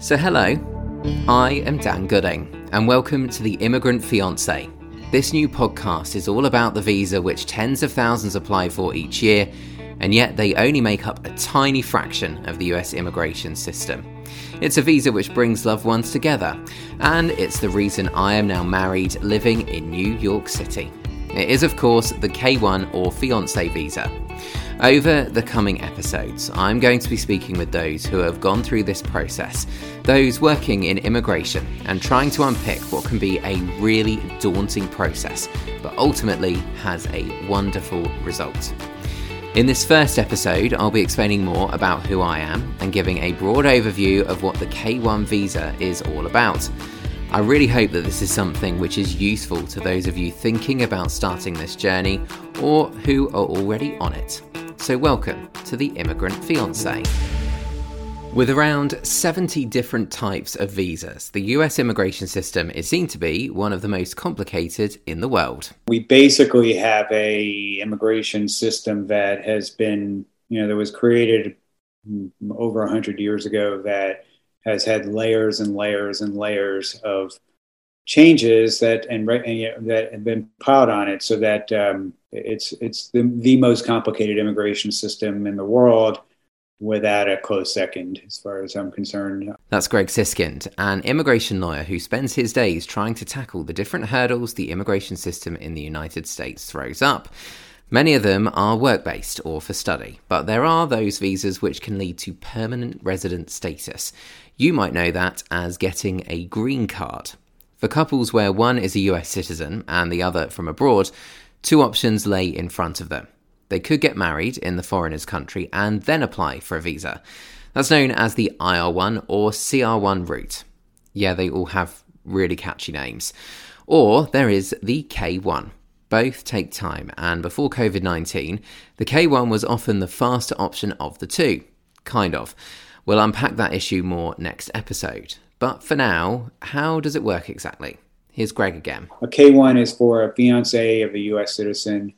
So, hello, I am Dan Gooding, and welcome to The Immigrant Fiance. This new podcast is all about the visa which tens of thousands apply for each year, and yet they only make up a tiny fraction of the US immigration system. It's a visa which brings loved ones together, and it's the reason I am now married living in New York City. It is, of course, the K1 or fiance visa. Over the coming episodes, I'm going to be speaking with those who have gone through this process, those working in immigration, and trying to unpick what can be a really daunting process, but ultimately has a wonderful result. In this first episode, I'll be explaining more about who I am and giving a broad overview of what the K1 visa is all about. I really hope that this is something which is useful to those of you thinking about starting this journey or who are already on it. So, welcome to the Immigrant Fiance. With around 70 different types of visas, the US immigration system is seen to be one of the most complicated in the world. We basically have a immigration system that has been, you know, that was created over 100 years ago that has had layers and layers and layers of changes that and, and you know, that have been piled on it so that um, it's it's the, the most complicated immigration system in the world without a close second, as far as I'm concerned. That's Greg Siskind, an immigration lawyer who spends his days trying to tackle the different hurdles the immigration system in the United States throws up. Many of them are work based or for study, but there are those visas which can lead to permanent resident status. You might know that as getting a green card. For couples where one is a US citizen and the other from abroad, Two options lay in front of them. They could get married in the foreigner's country and then apply for a visa. That's known as the IR1 or CR1 route. Yeah, they all have really catchy names. Or there is the K1. Both take time, and before COVID 19, the K1 was often the faster option of the two. Kind of. We'll unpack that issue more next episode. But for now, how does it work exactly? Here's Greg again. A K1 is for a fiance of a U.S. citizen.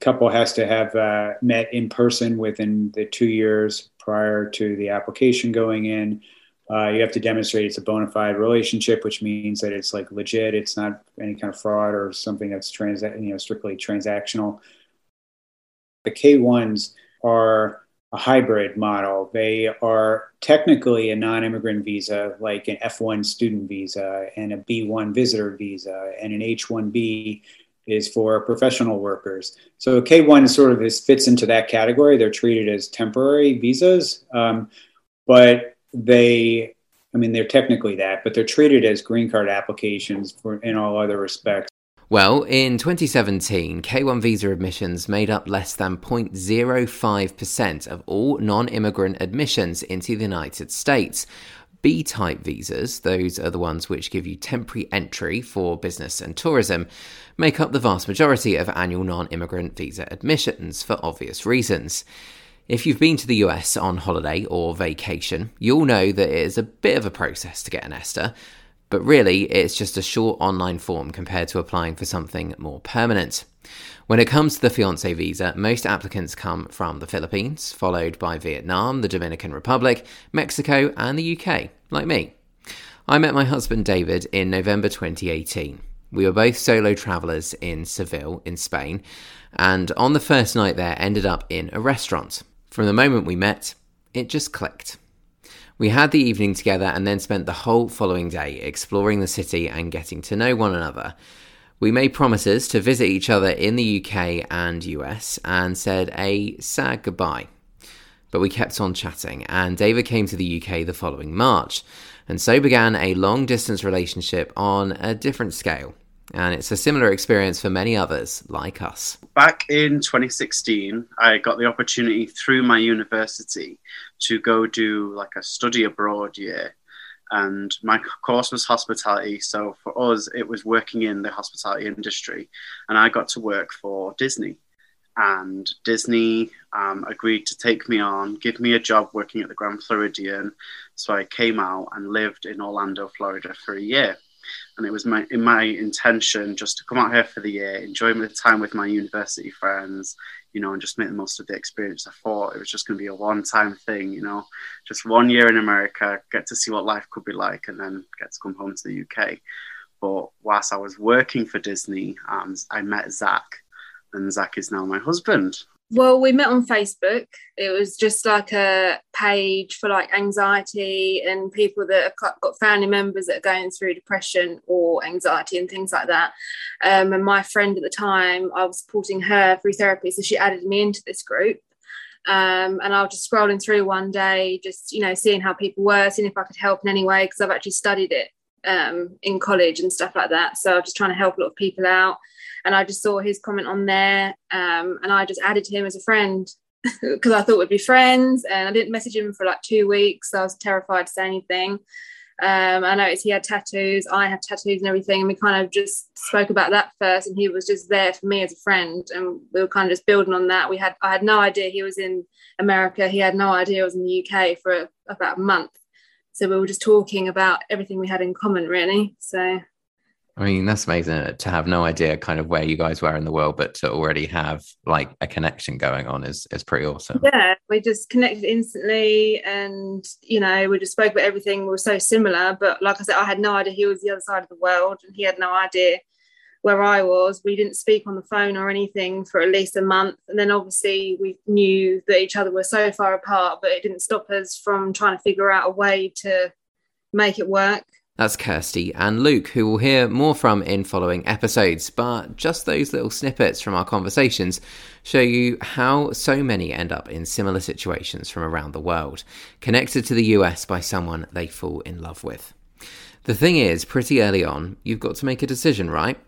Couple has to have uh, met in person within the two years prior to the application going in. Uh, you have to demonstrate it's a bona fide relationship, which means that it's like legit. It's not any kind of fraud or something that's trans, you know, strictly transactional. The K1s are a hybrid model. They are technically a non immigrant visa, like an F1 student visa and a B1 visitor visa, and an H1B is for professional workers. So K1 sort of is, fits into that category. They're treated as temporary visas, um, but they, I mean, they're technically that, but they're treated as green card applications for in all other respects. Well, in 2017, K1 visa admissions made up less than 0.05% of all non immigrant admissions into the United States. B type visas, those are the ones which give you temporary entry for business and tourism, make up the vast majority of annual non immigrant visa admissions for obvious reasons. If you've been to the US on holiday or vacation, you'll know that it is a bit of a process to get an ESTA, but really, it's just a short online form compared to applying for something more permanent. When it comes to the fiance visa, most applicants come from the Philippines, followed by Vietnam, the Dominican Republic, Mexico, and the UK, like me. I met my husband David in November 2018. We were both solo travellers in Seville, in Spain, and on the first night there ended up in a restaurant. From the moment we met, it just clicked. We had the evening together and then spent the whole following day exploring the city and getting to know one another. We made promises to visit each other in the UK and US and said a sad goodbye. But we kept on chatting, and David came to the UK the following March, and so began a long distance relationship on a different scale. And it's a similar experience for many others like us. Back in 2016, I got the opportunity through my university to go do like a study abroad year. And my course was hospitality. So for us, it was working in the hospitality industry. And I got to work for Disney. And Disney um, agreed to take me on, give me a job working at the Grand Floridian. So I came out and lived in Orlando, Florida for a year and it was my in my intention just to come out here for the year, enjoy my time with my university friends, you know, and just make the most of the experience. I thought it was just going to be a one time thing, you know, just one year in America, get to see what life could be like, and then get to come home to the UK. But whilst I was working for Disney, um, I met Zach, and Zach is now my husband. Well, we met on Facebook. It was just like a page for like anxiety and people that have got family members that are going through depression or anxiety and things like that. Um, and my friend at the time, I was supporting her through therapy, so she added me into this group. Um, and I was just scrolling through one day, just you know, seeing how people were, seeing if I could help in any way because I've actually studied it um, in college and stuff like that. So I'm just trying to help a lot of people out and I just saw his comment on there, um, and I just added him as a friend because I thought we'd be friends. And I didn't message him for like two weeks. So I was terrified to say anything. Um, I noticed he had tattoos. I have tattoos and everything, and we kind of just spoke about that first. And he was just there for me as a friend, and we were kind of just building on that. We had I had no idea he was in America. He had no idea I was in the UK for a, about a month. So we were just talking about everything we had in common, really. So I mean, that's amazing to have no idea kind of where you guys were in the world, but to already have like a connection going on is is pretty awesome. Yeah, we just connected instantly, and you know, we just spoke about everything. We were so similar, but like I said, I had no idea he was the other side of the world, and he had no idea where I was. We didn't speak on the phone or anything for at least a month, and then obviously we knew that each other were so far apart, but it didn't stop us from trying to figure out a way to make it work that's Kirstie and Luke, who we'll hear more from in following episodes. But just those little snippets from our conversations show you how so many end up in similar situations from around the world, connected to the US by someone they fall in love with. The thing is, pretty early on, you've got to make a decision, right?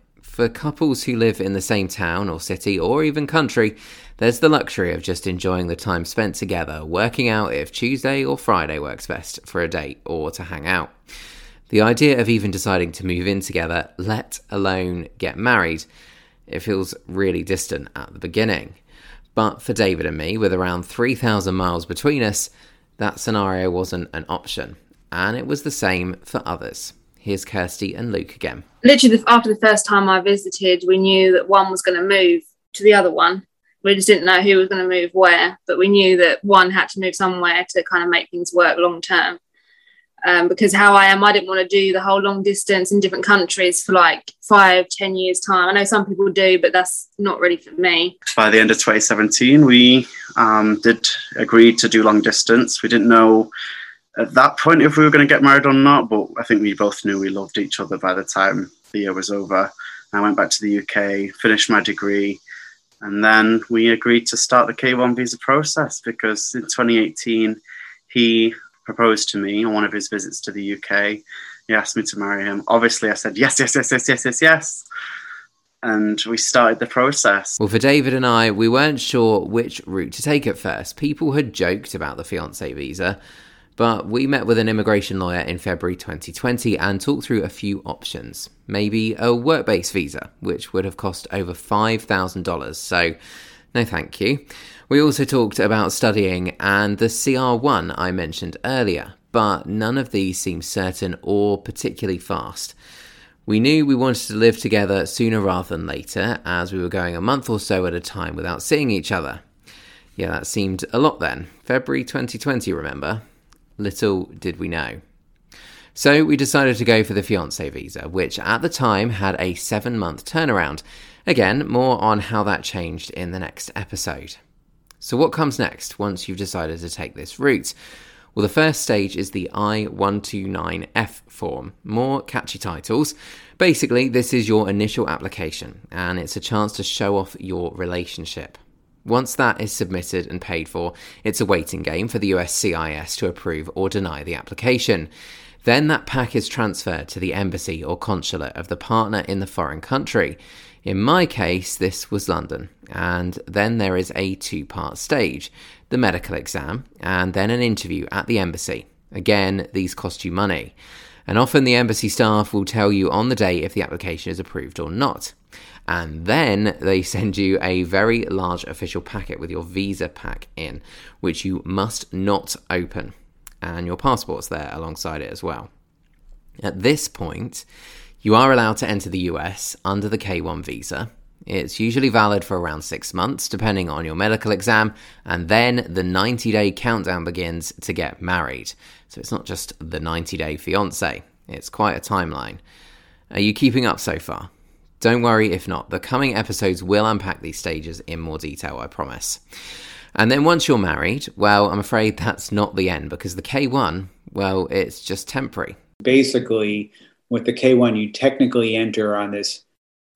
For couples who live in the same town or city or even country, there's the luxury of just enjoying the time spent together, working out if Tuesday or Friday works best for a date or to hang out. The idea of even deciding to move in together, let alone get married, it feels really distant at the beginning. But for David and me, with around 3,000 miles between us, that scenario wasn't an option. And it was the same for others. Here's Kirstie and Luke again. Literally, after the first time I visited, we knew that one was going to move to the other one. We just didn't know who was going to move where, but we knew that one had to move somewhere to kind of make things work long term um, because how I am, I didn't want to do the whole long distance in different countries for like five, ten years time. I know some people do, but that's not really for me. By the end of 2017, we um, did agree to do long distance. We didn't know at that point if we were going to get married or not, but I think we both knew we loved each other by the time the year was over. I went back to the UK, finished my degree, and then we agreed to start the K1 visa process because in 2018 he proposed to me on one of his visits to the UK. He asked me to marry him. Obviously, I said yes, yes, yes, yes, yes, yes, yes. And we started the process. Well, for David and I, we weren't sure which route to take at first. People had joked about the fiance visa, but we met with an immigration lawyer in February 2020 and talked through a few options. Maybe a work based visa, which would have cost over $5,000. So, no thank you. We also talked about studying and the CR1 I mentioned earlier, but none of these seemed certain or particularly fast. We knew we wanted to live together sooner rather than later, as we were going a month or so at a time without seeing each other. Yeah, that seemed a lot then. February 2020, remember? Little did we know. So we decided to go for the fiance visa, which at the time had a seven month turnaround. Again, more on how that changed in the next episode. So, what comes next once you've decided to take this route? Well, the first stage is the I 129F form. More catchy titles. Basically, this is your initial application, and it's a chance to show off your relationship. Once that is submitted and paid for, it's a waiting game for the USCIS to approve or deny the application. Then that pack is transferred to the embassy or consulate of the partner in the foreign country. In my case, this was London, and then there is a two part stage the medical exam, and then an interview at the embassy. Again, these cost you money, and often the embassy staff will tell you on the day if the application is approved or not. And then they send you a very large official packet with your visa pack in, which you must not open, and your passport's there alongside it as well. At this point, you are allowed to enter the US under the K1 visa. It's usually valid for around six months, depending on your medical exam, and then the 90 day countdown begins to get married. So it's not just the 90 day fiance, it's quite a timeline. Are you keeping up so far? Don't worry if not, the coming episodes will unpack these stages in more detail, I promise. And then once you're married, well, I'm afraid that's not the end because the K1, well, it's just temporary. Basically, with the K1, you technically enter on this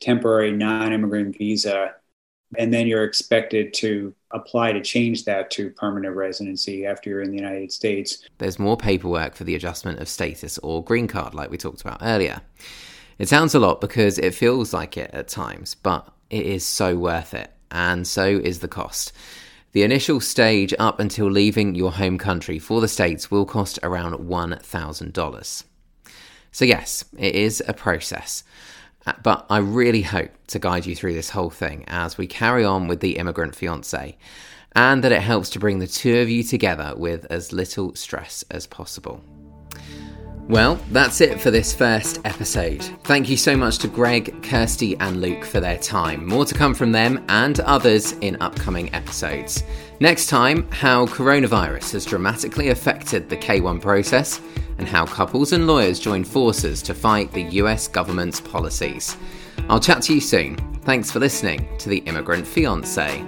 temporary non immigrant visa, and then you're expected to apply to change that to permanent residency after you're in the United States. There's more paperwork for the adjustment of status or green card, like we talked about earlier. It sounds a lot because it feels like it at times, but it is so worth it, and so is the cost. The initial stage up until leaving your home country for the States will cost around $1,000. So, yes, it is a process. Uh, but I really hope to guide you through this whole thing as we carry on with the immigrant fiance, and that it helps to bring the two of you together with as little stress as possible. Well, that's it for this first episode. Thank you so much to Greg, Kirstie, and Luke for their time. More to come from them and others in upcoming episodes. Next time, how coronavirus has dramatically affected the K1 process and how couples and lawyers join forces to fight the US government's policies. I'll chat to you soon. Thanks for listening to The Immigrant Fiancé.